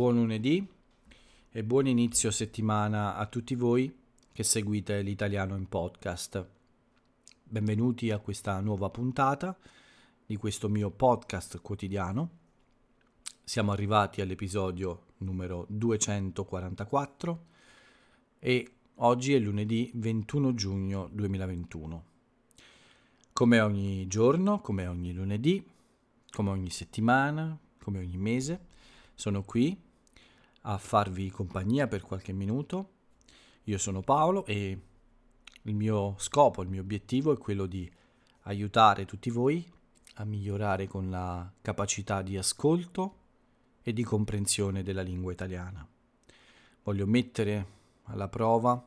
Buon lunedì e buon inizio settimana a tutti voi che seguite l'italiano in podcast. Benvenuti a questa nuova puntata di questo mio podcast quotidiano. Siamo arrivati all'episodio numero 244 e oggi è lunedì 21 giugno 2021. Come ogni giorno, come ogni lunedì, come ogni settimana, come ogni mese, sono qui a farvi compagnia per qualche minuto. Io sono Paolo e il mio scopo, il mio obiettivo è quello di aiutare tutti voi a migliorare con la capacità di ascolto e di comprensione della lingua italiana. Voglio mettere alla prova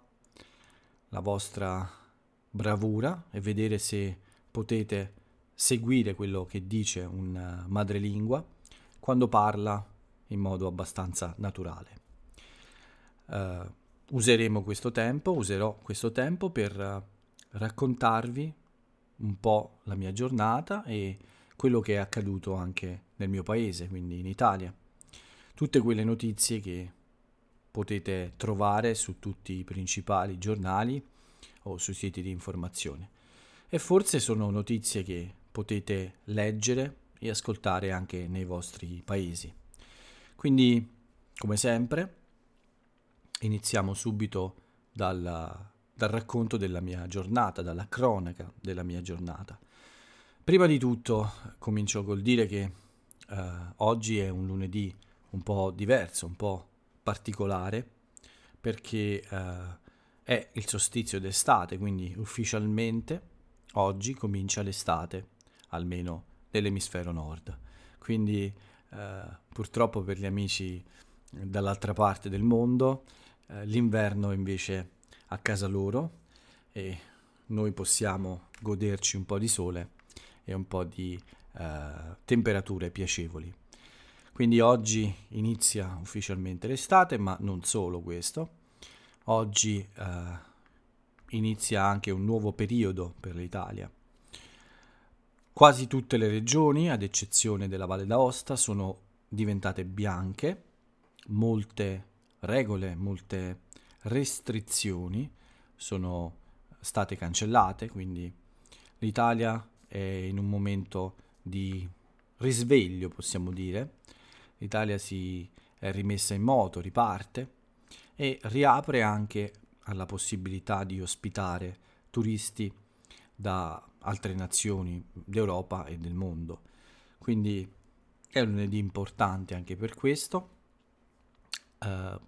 la vostra bravura e vedere se potete seguire quello che dice un madrelingua quando parla in modo abbastanza naturale. Uh, useremo questo tempo, userò questo tempo per uh, raccontarvi un po' la mia giornata e quello che è accaduto anche nel mio paese, quindi in Italia. Tutte quelle notizie che potete trovare su tutti i principali giornali o sui siti di informazione. E forse sono notizie che potete leggere e ascoltare anche nei vostri paesi. Quindi, come sempre, iniziamo subito dal, dal racconto della mia giornata, dalla cronaca della mia giornata. Prima di tutto comincio col dire che eh, oggi è un lunedì un po' diverso, un po' particolare, perché eh, è il solstizio d'estate, quindi ufficialmente oggi comincia l'estate, almeno nell'emisfero nord. Quindi purtroppo per gli amici dall'altra parte del mondo, eh, l'inverno invece a casa loro e noi possiamo goderci un po' di sole e un po' di eh, temperature piacevoli. Quindi oggi inizia ufficialmente l'estate, ma non solo questo. Oggi eh, inizia anche un nuovo periodo per l'Italia. Quasi tutte le regioni, ad eccezione della Valle d'Aosta, sono diventate bianche, molte regole, molte restrizioni sono state cancellate, quindi l'Italia è in un momento di risveglio, possiamo dire. L'Italia si è rimessa in moto, riparte e riapre anche alla possibilità di ospitare turisti da altre nazioni d'Europa e del mondo. Quindi è un lunedì importante anche per questo. Uh,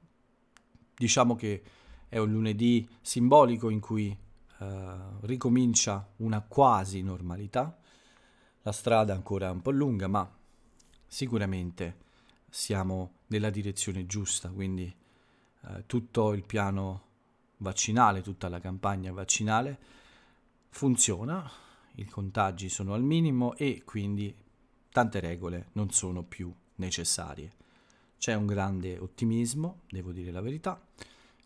diciamo che è un lunedì simbolico in cui uh, ricomincia una quasi normalità. La strada è ancora un po' lunga, ma sicuramente siamo nella direzione giusta, quindi uh, tutto il piano vaccinale, tutta la campagna vaccinale funziona, i contagi sono al minimo e quindi tante regole non sono più necessarie. C'è un grande ottimismo, devo dire la verità,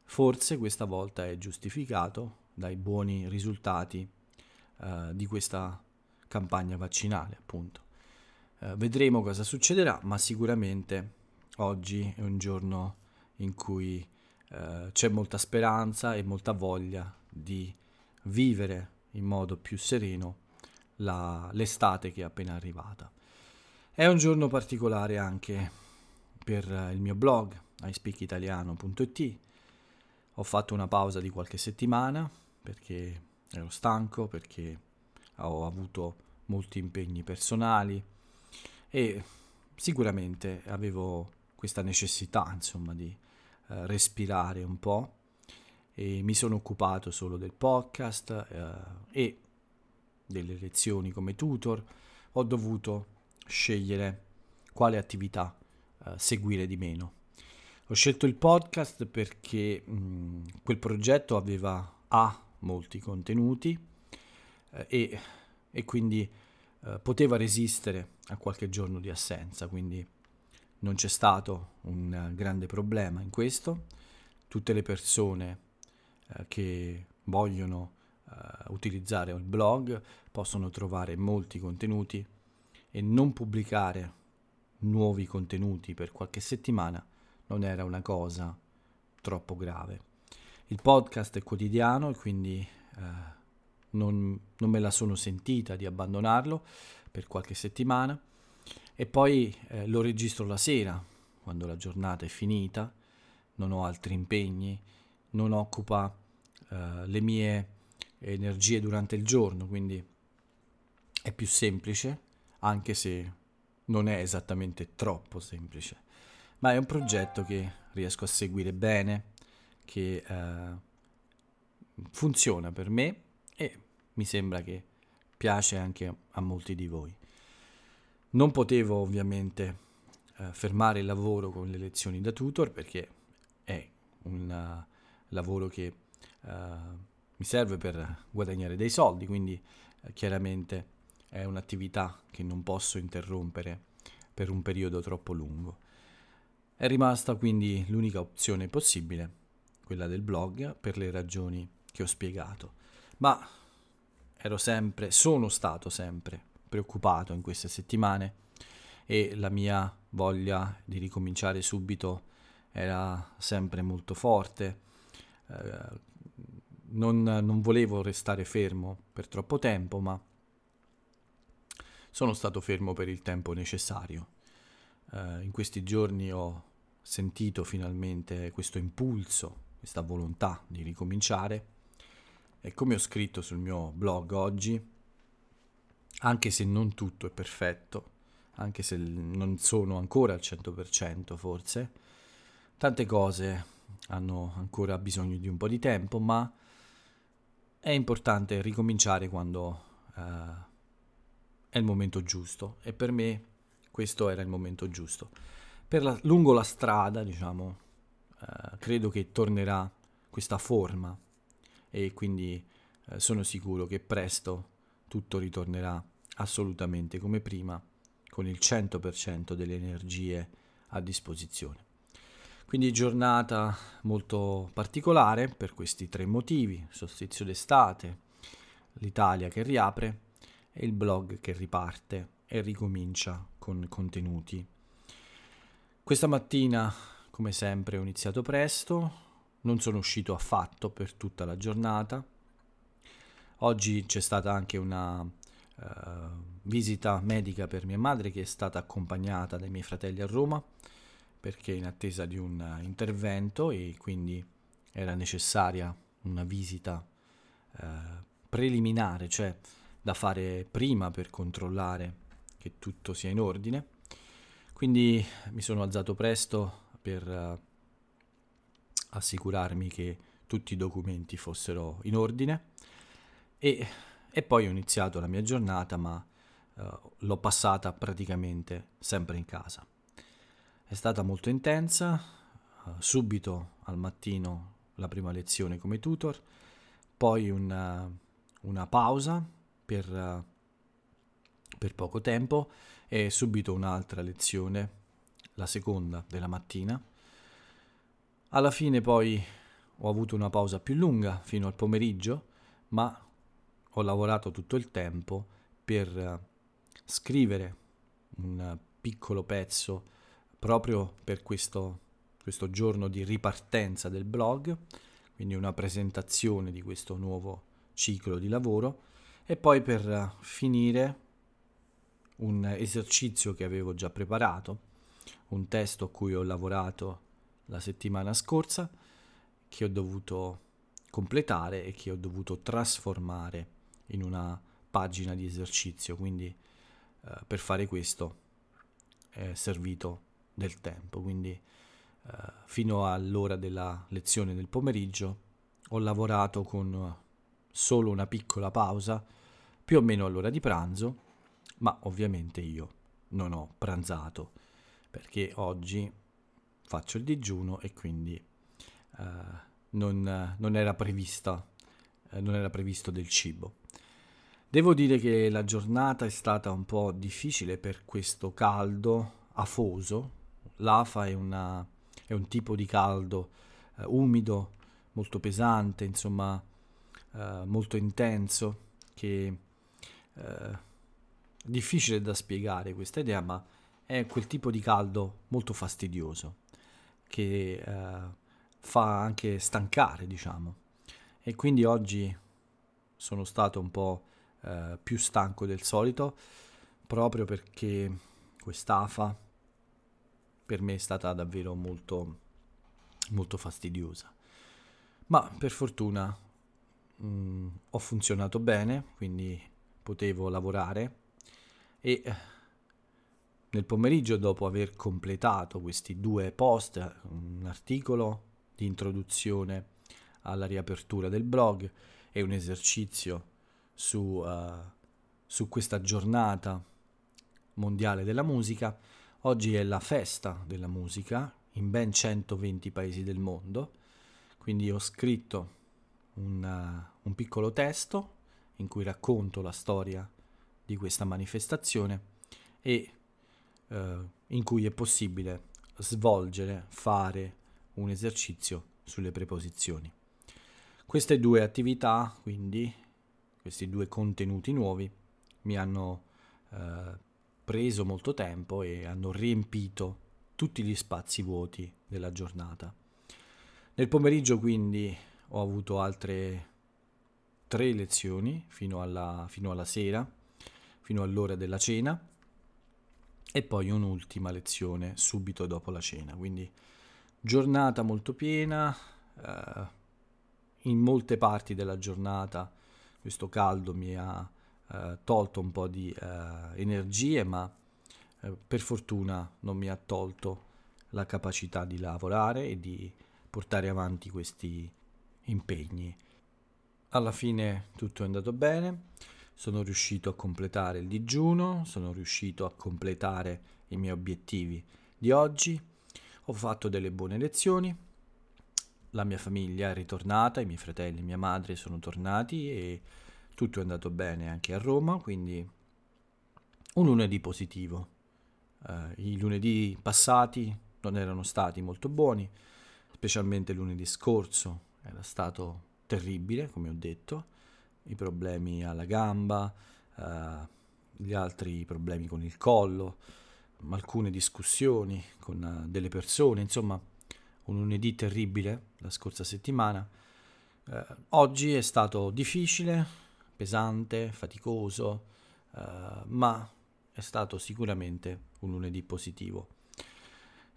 forse questa volta è giustificato dai buoni risultati uh, di questa campagna vaccinale, appunto. Uh, vedremo cosa succederà, ma sicuramente oggi è un giorno in cui uh, c'è molta speranza e molta voglia di vivere in modo più sereno la, l'estate che è appena arrivata. È un giorno particolare anche per il mio blog ispeakitaliano.it. Ho fatto una pausa di qualche settimana perché ero stanco, perché ho avuto molti impegni personali e sicuramente avevo questa necessità, insomma, di eh, respirare un po' e mi sono occupato solo del podcast eh, e delle lezioni come tutor. Ho dovuto scegliere quale attività eh, seguire di meno. Ho scelto il podcast perché mh, quel progetto aveva A molti contenuti eh, e, e, quindi eh, poteva resistere a qualche giorno di assenza, quindi non c'è stato un grande problema in questo. Tutte le persone eh, che vogliono eh, utilizzare il blog possono trovare molti contenuti e non pubblicare nuovi contenuti per qualche settimana non era una cosa troppo grave. Il podcast è quotidiano e quindi eh, non, non, me la sono sentita di abbandonarlo per qualche settimana e poi eh, lo registro la sera, quando la giornata è finita, non ho altri impegni, non occupa eh, le mie energie durante il giorno, quindi è più semplice, anche se non è esattamente troppo semplice, ma è un progetto che riesco a seguire bene, che eh, funziona per me e mi sembra che piace anche a molti di voi. Non potevo ovviamente eh, fermare il lavoro con le lezioni da tutor perché è un uh, lavoro che uh, mi serve per guadagnare dei soldi, quindi uh, chiaramente è un'attività che non posso interrompere per un periodo troppo lungo. È rimasta quindi l'unica opzione possibile, quella del blog, per le ragioni che ho spiegato. Ma ero sempre, sono stato sempre preoccupato in queste settimane e la mia voglia di ricominciare subito era sempre molto forte. Eh, non, non volevo restare fermo per troppo tempo, ma sono stato fermo per il tempo necessario. Uh, in questi giorni ho sentito finalmente questo impulso, questa volontà di ricominciare e come ho scritto sul mio blog oggi, anche se non tutto è perfetto, anche se non sono ancora al 100% forse, tante cose hanno ancora bisogno di un po' di tempo, ma è importante ricominciare quando uh, è il momento giusto e per me questo era il momento giusto. La, lungo la strada, diciamo, eh, credo che tornerà questa forma e quindi eh, sono sicuro che presto tutto ritornerà assolutamente come prima, con il 100% delle energie a disposizione. Quindi giornata molto particolare per questi tre motivi, solstizio d'estate, l'Italia che riapre e il blog che riparte e ricomincia con contenuti. Questa mattina, come sempre, ho iniziato presto, non sono uscito affatto per tutta la giornata. Oggi c'è stata anche una uh, visita medica per mia madre che è stata accompagnata dai miei fratelli a Roma perché in attesa di un intervento e quindi era necessaria una visita uh, preliminare, cioè da fare prima per controllare che tutto sia in ordine. Quindi mi sono alzato presto per uh, assicurarmi che tutti i documenti fossero in ordine e, e poi ho iniziato la mia giornata, ma uh, l'ho passata praticamente sempre in casa. È stata molto intensa, uh, subito al mattino la prima lezione come tutor, poi una, una pausa per, uh, per poco tempo e subito un'altra lezione, la seconda della mattina. Alla fine poi ho avuto una pausa più lunga fino al pomeriggio, ma ho lavorato tutto il tempo per scrivere un piccolo pezzo proprio per questo, questo giorno di ripartenza del blog, quindi una presentazione di questo nuovo ciclo di lavoro e poi per finire un esercizio che avevo già preparato, un testo a cui ho lavorato la settimana scorsa, che ho dovuto completare e che ho dovuto trasformare in una pagina di esercizio. Quindi eh, per fare questo è servito del tempo. Quindi eh, fino all'ora della lezione del pomeriggio ho lavorato con solo una piccola pausa più o meno all'ora di pranzo, ma ovviamente io non ho pranzato perché oggi faccio il digiuno e quindi eh, non, non, era prevista, eh, non era previsto del cibo. Devo dire che la giornata è stata un po' difficile per questo caldo afoso. L'afa è, una, è un tipo di caldo eh, umido, molto pesante, insomma eh, molto intenso, che eh, difficile da spiegare questa idea, ma è quel tipo di caldo molto fastidioso che eh, fa anche stancare, diciamo. E quindi oggi sono stato un po' eh, più stanco del solito, proprio perché quest'afa per me è stata davvero molto, molto fastidiosa. Ma per fortuna mh, mm, ho funzionato bene, quindi potevo lavorare e eh, nel pomeriggio dopo aver completato questi due post, un articolo di introduzione alla riapertura del blog e un esercizio su, uh, su questa giornata mondiale della musica, oggi è la festa della musica in ben 120 paesi del mondo, quindi ho scritto un, uh, un piccolo testo in cui racconto la storia di questa manifestazione e eh, in cui è possibile svolgere, fare un esercizio sulle preposizioni. Queste due attività, quindi, questi due contenuti nuovi, mi hanno eh, preso molto tempo e hanno riempito tutti gli spazi vuoti della giornata. Nel pomeriggio quindi ho avuto altre tre lezioni fino alla, fino alla sera, fino all'ora della cena e poi un'ultima lezione subito dopo la cena. Quindi giornata molto piena, eh, in molte parti della giornata questo caldo mi ha eh, tolto un po' di eh, energie, ma eh, per fortuna non mi ha tolto la capacità di lavorare e di portare avanti questi impegni. Alla fine tutto è andato bene, sono riuscito a completare il digiuno, sono riuscito a completare i miei obiettivi di oggi, ho fatto delle buone lezioni, la mia famiglia è ritornata, i miei fratelli e mia madre sono tornati e tutto è andato bene anche a Roma, quindi un lunedì positivo. Uh, I lunedì passati non erano stati molto buoni, specialmente lunedì scorso era stato terribile, come ho detto, i problemi alla gamba, eh, gli altri problemi con il collo, alcune discussioni con uh, delle persone, insomma un lunedì terribile la scorsa settimana. Oggi è stato difficile, pesante, faticoso, eh, ma è stato sicuramente un lunedì positivo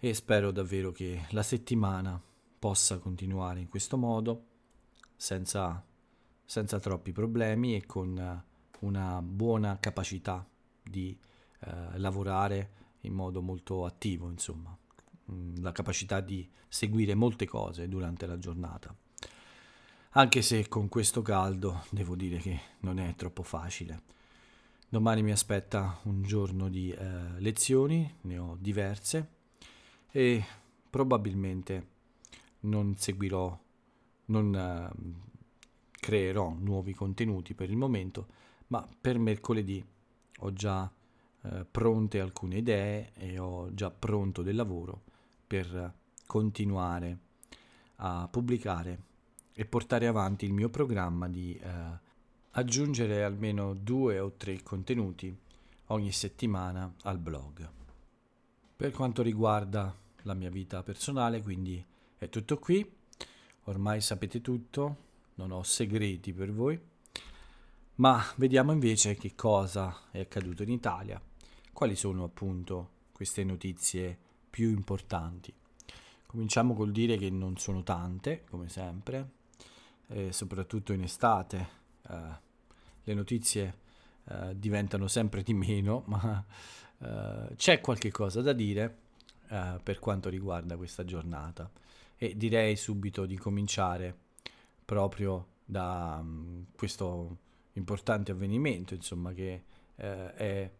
e spero davvero che la settimana possa continuare in questo modo senza, senza troppi problemi e con una buona capacità di eh, lavorare in modo molto attivo, insomma, mm, la capacità di seguire molte cose durante la giornata. Anche se con questo caldo devo dire che non è troppo facile. Domani mi aspetta un giorno di eh, lezioni, ne ho diverse e probabilmente non seguirò non eh, creerò nuovi contenuti per il momento, ma per mercoledì ho già eh, pronte alcune idee e ho già pronto del lavoro per continuare a pubblicare e portare avanti il mio programma di eh, aggiungere almeno due o tre contenuti ogni settimana al blog. Per quanto riguarda la mia vita personale, quindi è tutto qui ormai sapete tutto, non ho segreti per voi, ma vediamo invece che cosa è accaduto in Italia, quali sono appunto queste notizie più importanti. Cominciamo col dire che non sono tante, come sempre, eh, soprattutto in estate eh, le notizie eh, diventano sempre di meno, ma eh, c'è qualche cosa da dire eh, per quanto riguarda questa giornata. E direi subito di cominciare proprio da um, questo importante avvenimento, insomma, che eh, è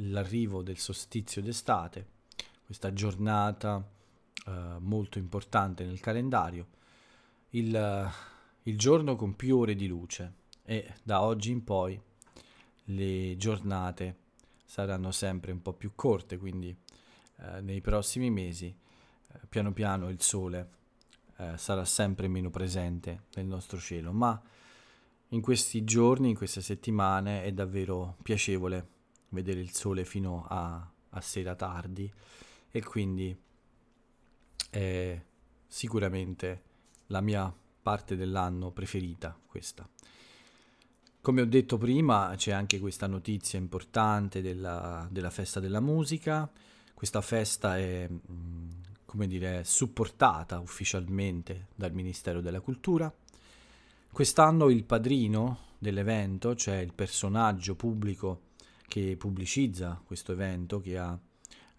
l'arrivo del solstizio d'estate, questa giornata eh, molto importante nel calendario, il, il giorno con più ore di luce e da oggi in poi le giornate saranno sempre un po' più corte, quindi eh, nei prossimi mesi eh, piano piano il sole eh, sarà sempre meno presente nel nostro cielo, ma in questi giorni, in queste settimane è davvero piacevole vedere il sole fino a, a sera tardi e quindi è sicuramente la mia parte dell'anno preferita questa. Come ho detto prima, c'è anche questa notizia importante della, della festa della musica. Questa festa è, mm, come dire, supportata ufficialmente dal Ministero della Cultura. Quest'anno il padrino dell'evento, cioè il personaggio pubblico che pubblicizza questo evento, che ha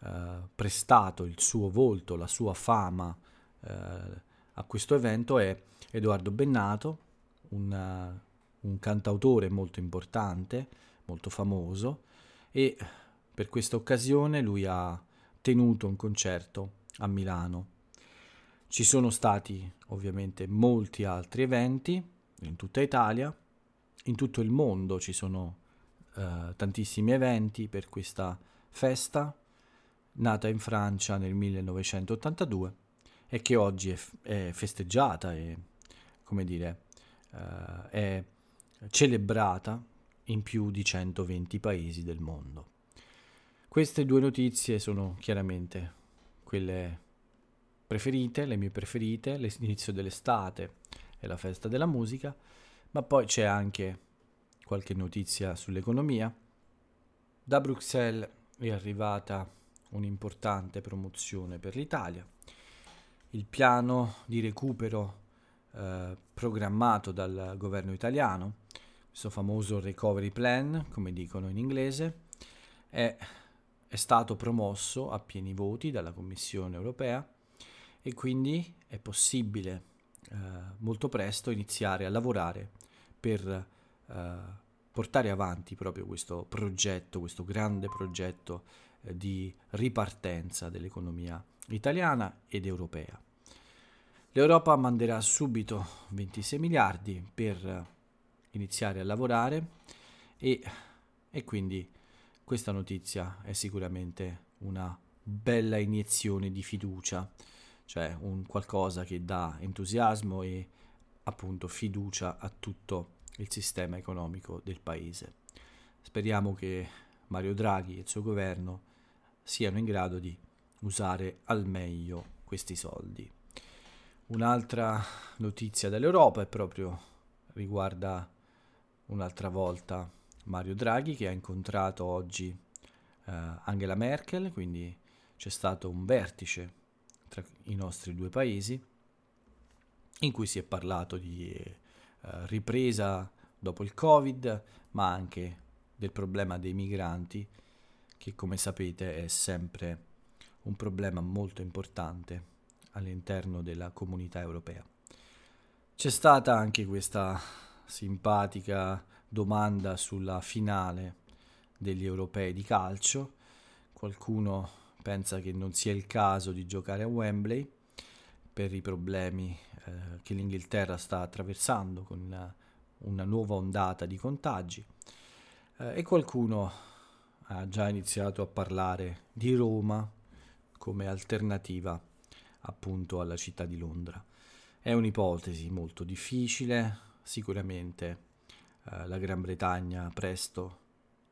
eh, prestato il suo volto, la sua fama eh, a questo evento, è Edoardo Bennato, un, un cantautore molto importante, molto famoso, e per questa occasione lui ha tenuto un concerto a Milano. Ci sono stati ovviamente molti altri eventi in tutta Italia, in tutto il mondo ci sono eh, tantissimi eventi per questa festa, nata in Francia nel 1982 e che oggi è, è festeggiata e, come dire, eh, è celebrata in più di 120 paesi del mondo. Queste due notizie sono chiaramente quelle preferite, le mie preferite, l'inizio dell'estate e la festa della musica, ma poi c'è anche qualche notizia sull'economia. Da Bruxelles è arrivata un'importante promozione per l'Italia. Il piano di recupero eh, programmato dal governo italiano, questo famoso recovery plan, come dicono in inglese, è, è stato promosso a pieni voti dalla Commissione europea e quindi è possibile eh, molto presto iniziare a lavorare per eh, portare avanti proprio questo progetto, questo grande progetto eh, di ripartenza dell'economia italiana ed europea. L'Europa manderà subito 26 miliardi per iniziare a lavorare e, e quindi questa notizia è sicuramente una bella iniezione di fiducia cioè un qualcosa che dà entusiasmo e appunto fiducia a tutto il sistema economico del paese. Speriamo che Mario Draghi e il suo governo siano in grado di usare al meglio questi soldi. Un'altra notizia dall'Europa è proprio riguarda un'altra volta Mario Draghi che ha incontrato oggi eh, Angela Merkel, quindi c'è stato un vertice tra i nostri due paesi, in cui si è parlato di eh, ripresa dopo il Covid, ma anche del problema dei migranti, che come sapete è sempre un problema molto importante all'interno della comunità europea. C'è stata anche questa simpatica domanda sulla finale degli europei di calcio. Qualcuno pensa che non sia il caso di giocare a Wembley per i problemi eh, che l'Inghilterra sta attraversando con una, una nuova ondata di contagi eh, e qualcuno ha già iniziato a parlare di Roma come alternativa appunto alla città di Londra. È un'ipotesi molto difficile, sicuramente eh, la Gran Bretagna presto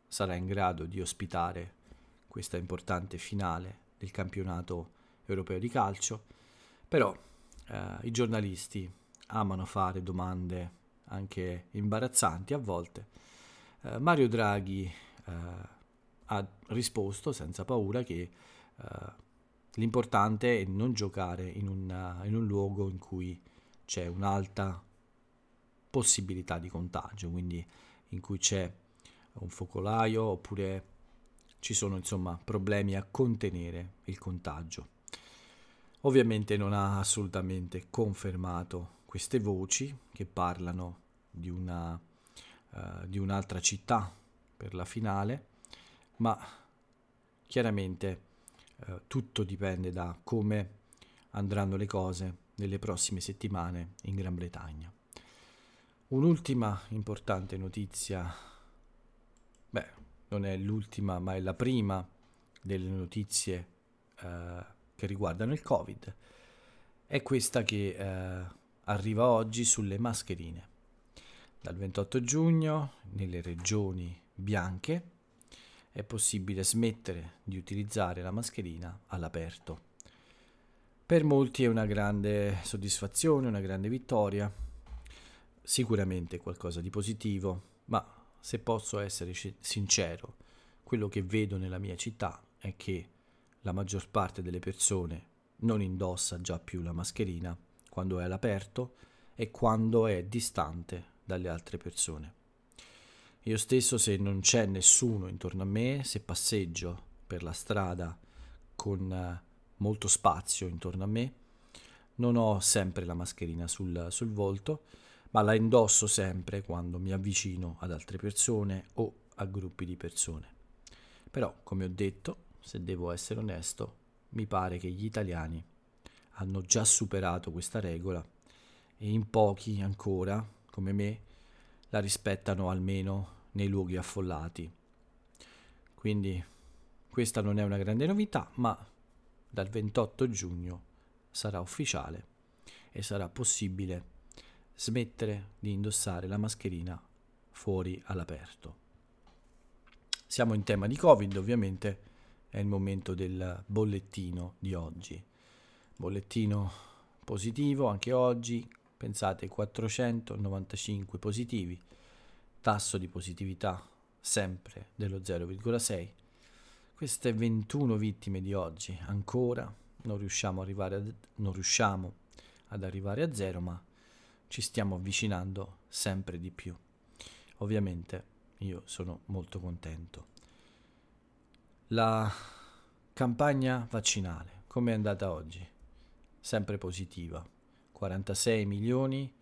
sarà in grado di ospitare questa importante finale del campionato europeo di calcio, però eh, i giornalisti amano fare domande anche imbarazzanti a volte. Eh, Mario Draghi eh, ha risposto senza paura che eh, l'importante è non giocare in, una, in un luogo in cui c'è un'alta possibilità di contagio, quindi in cui c'è un focolaio oppure ci sono insomma problemi a contenere il contagio. Ovviamente non ha assolutamente confermato queste voci che parlano di, una, uh, di un'altra città per la finale, ma chiaramente uh, tutto dipende da come andranno le cose nelle prossime settimane in Gran Bretagna. Un'ultima importante notizia, beh, non è l'ultima ma è la prima delle notizie eh, che riguardano il Covid, è questa che eh, arriva oggi sulle mascherine. Dal 28 giugno nelle regioni bianche è possibile smettere di utilizzare la mascherina all'aperto. Per molti è una grande soddisfazione, una grande vittoria, sicuramente qualcosa di positivo, ma se posso essere sincero, quello che vedo nella mia città è che la maggior parte delle persone non indossa già più la mascherina quando è all'aperto e quando è distante dalle altre persone. Io stesso se non c'è nessuno intorno a me, se passeggio per la strada con eh, molto spazio intorno a me, non ho sempre la mascherina sul, sul volto, ma la indosso sempre quando mi avvicino ad altre persone o a gruppi di persone. Però, come ho detto, se devo essere onesto, mi pare che gli italiani hanno già superato questa regola e in pochi ancora, come me, la rispettano almeno nei luoghi affollati. Quindi questa non è una grande novità, ma dal 28 giugno sarà ufficiale e sarà possibile smettere di indossare la mascherina fuori all'aperto. Siamo in tema di Covid, ovviamente è il momento del bollettino di oggi. Bollettino positivo anche oggi, pensate 495 positivi, tasso di positività sempre dello 0,6. Queste 21 vittime di oggi ancora non riusciamo, a, non riusciamo ad arrivare a zero, ma ci stiamo avvicinando sempre di più. Ovviamente io sono molto contento. La campagna vaccinale, come è andata oggi? Sempre positiva. 46 milioni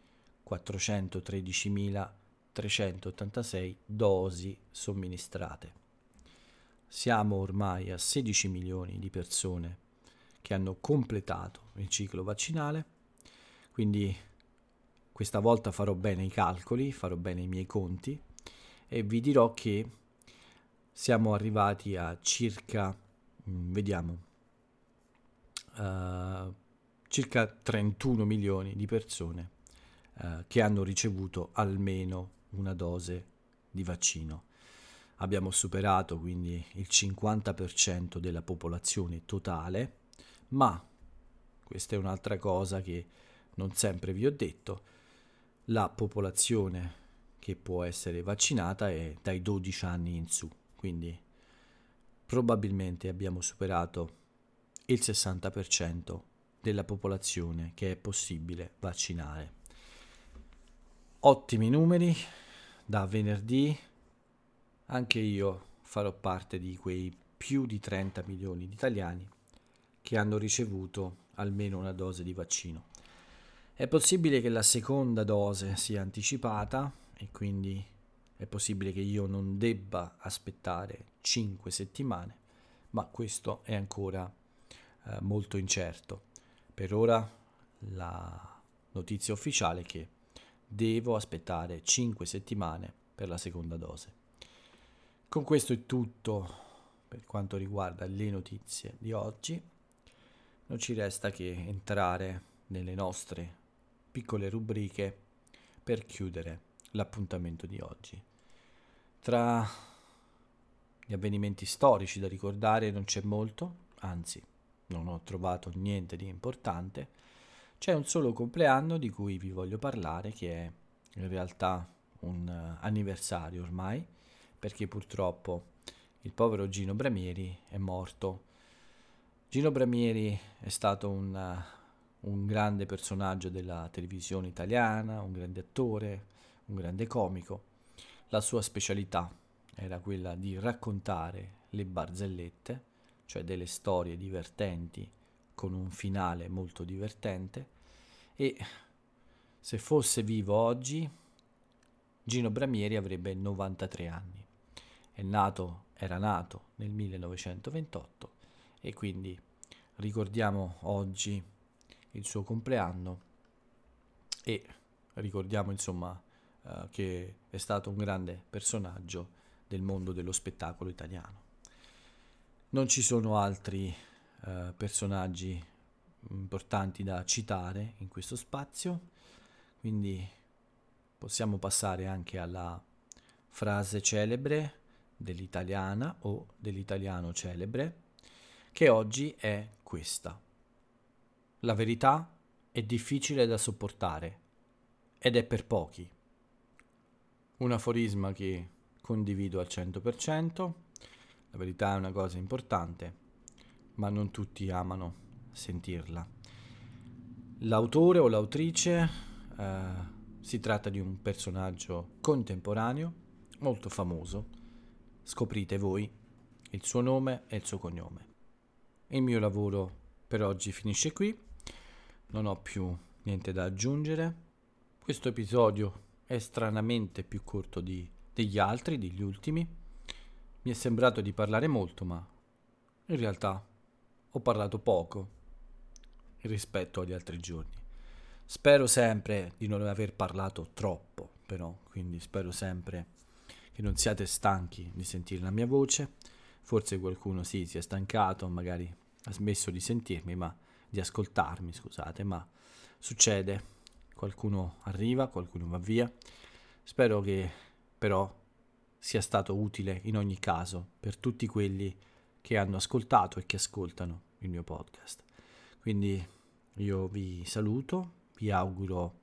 413 mila 386 dosi somministrate. Siamo ormai a 16 milioni di persone che hanno completato il ciclo vaccinale, quindi questa volta farò bene i calcoli, farò bene i miei conti e vi dirò che siamo arrivati a circa, mm, vediamo, uh, circa 31 milioni di persone uh, che hanno ricevuto almeno una dose di vaccino. Abbiamo superato quindi il 50% della popolazione totale, ma questa è un'altra cosa che non sempre vi ho detto la popolazione che può essere vaccinata è dai 12 anni in su, quindi probabilmente abbiamo superato il 60% della popolazione che è possibile vaccinare. Ottimi numeri, da venerdì anche io farò parte di quei più di 30 milioni di italiani che hanno ricevuto almeno una dose di vaccino. È possibile che la seconda dose sia anticipata e quindi è possibile che io non debba aspettare 5 settimane, ma questo è ancora eh, molto incerto. Per ora la notizia ufficiale è che devo aspettare 5 settimane per la seconda dose. Con questo è tutto per quanto riguarda le notizie di oggi. Non ci resta che entrare nelle nostre piccole rubriche per chiudere l'appuntamento di oggi. Tra gli avvenimenti storici da ricordare non c'è molto, anzi non ho trovato niente di importante, c'è un solo compleanno di cui vi voglio parlare che è in realtà un anniversario ormai, perché purtroppo il povero Gino Bramieri è morto. Gino Bramieri è stato un un grande personaggio della televisione italiana, un grande attore, un grande comico. La sua specialità era quella di raccontare le barzellette, cioè delle storie divertenti con un finale molto divertente e se fosse vivo oggi Gino Bramieri avrebbe 93 anni. Nato, era nato nel 1928 e quindi ricordiamo oggi il suo compleanno e ricordiamo insomma uh, che è stato un grande personaggio del mondo dello spettacolo italiano. Non ci sono altri uh, personaggi importanti da citare in questo spazio, quindi possiamo passare anche alla frase celebre dell'italiana o dell'italiano celebre, che oggi è questa. la verità è difficile da sopportare ed è per pochi. Un aforisma che condivido al 100%, la verità è una cosa importante, ma non tutti amano sentirla. L'autore o l'autrice eh, si tratta di un personaggio contemporaneo, molto famoso. Scoprite voi il suo nome e il suo cognome. Il mio lavoro per oggi finisce qui, non ho più niente da aggiungere. Questo episodio è stranamente più corto di, degli altri, degli ultimi. Mi è sembrato di parlare molto, ma in realtà ho parlato poco rispetto agli altri giorni. Spero sempre di non aver parlato troppo, però, quindi spero sempre che non siate stanchi di sentire la mia voce. Forse qualcuno sì, si è stancato, magari ha smesso di sentirmi, ma di ascoltarmi, scusate, ma succede. Qualcuno arriva, qualcuno va via. Spero che però sia stato utile in ogni caso per tutti quelli che hanno ascoltato e che ascoltano il mio podcast. Quindi io vi saluto, vi auguro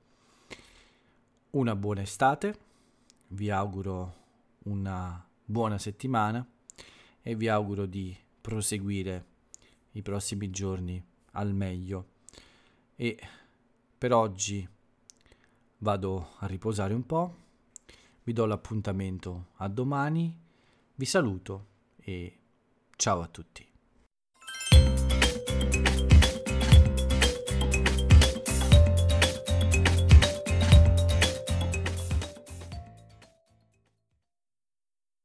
una buona estate, vi auguro una buona settimana e vi auguro di proseguire i prossimi giorni al meglio. E per oggi vado a riposare un po', vi do l'appuntamento a domani, vi saluto e ciao a tutti.